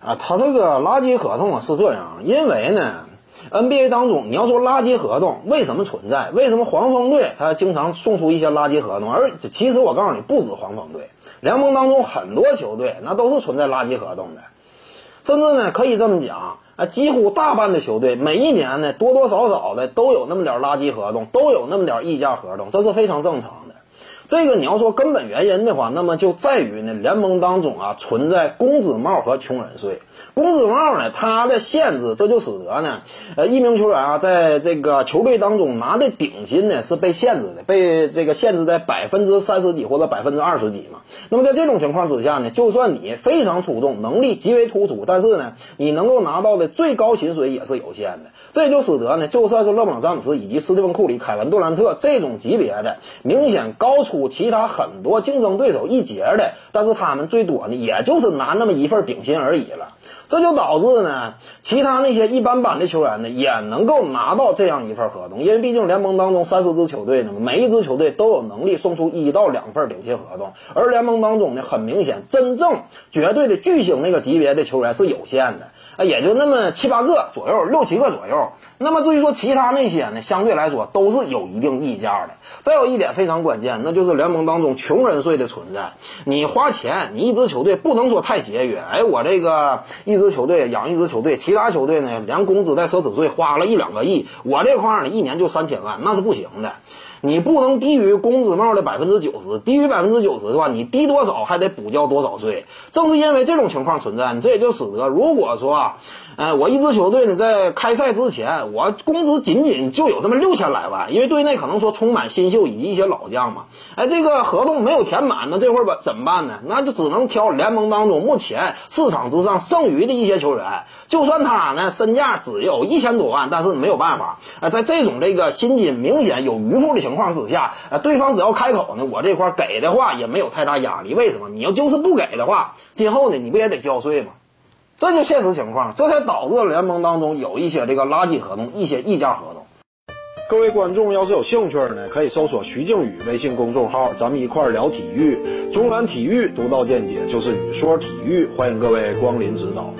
啊，他这个垃圾合同啊是这样，因为呢，NBA 当中你要说垃圾合同为什么存在？为什么黄蜂队他经常送出一些垃圾合同？而其实我告诉你，不止黄蜂队，联盟当中很多球队那都是存在垃圾合同的，甚至呢可以这么讲啊，几乎大半的球队每一年呢多多少少的都有那么点垃圾合同，都有那么点溢价合同，这是非常正常的。这个你要说根本原因的话，那么就在于呢，联盟当中啊存在工资帽和穷人税。工资帽呢，它的限制，这就使得呢，呃，一名球员啊，在这个球队当中拿的顶薪呢是被限制的，被这个限制在百分之三十几或者百分之二十几嘛。那么在这种情况之下呢，就算你非常出众，能力极为突出，但是呢，你能够拿到的最高薪水也是有限的。这就使得呢，就算是勒布朗詹姆斯以及斯蒂芬库里、凯文杜兰特这种级别的，明显高出。其他很多竞争对手一截的，但是他们最多呢，也就是拿那么一份顶薪而已了。这就导致呢，其他那些一般般的球员呢，也能够拿到这样一份合同，因为毕竟联盟当中三十支球队呢，每一支球队都有能力送出一到两份顶薪合同，而联盟当中呢，很明显，真正绝对的巨星那个级别的球员是有限的，啊，也就那么七八个左右，六七个左右。那么至于说其他那些呢，相对来说都是有一定溢价的。再有一点非常关键，那就是联盟当中穷人税的存在。你花钱，你一支球队不能说太节约，哎，我这个一。支球队养一支球队，其他球队呢，连工资带奢侈税花了一两个亿，我这块儿呢，一年就三千万，那是不行的。你不能低于工资帽的百分之九十，低于百分之九十的话，你低多少还得补交多少税。正是因为这种情况存在，这也就使得，如果说啊，呃，我一支球队呢，在开赛之前，我工资仅仅就有这么六千来万，因为队内可能说充满新秀以及一些老将嘛，哎，这个合同没有填满，那这会儿吧怎么办呢？那就只能挑联盟当中目前市场之上剩余的一些球员，就算他呢身价只有一千多万，但是没有办法，啊，在这种这个薪金明显有余富的情况之下，呃，对方只要开口呢，我这块给的话也没有太大压力。为什么？你要就是不给的话，今后呢，你不也得交税吗？这就现实情况，这才导致联盟当中有一些这个垃圾合同，一些溢价合同。各位观众要是有兴趣呢，可以搜索徐静宇微信公众号，咱们一块聊体育。中南体育独到见解就是语说体育，欢迎各位光临指导。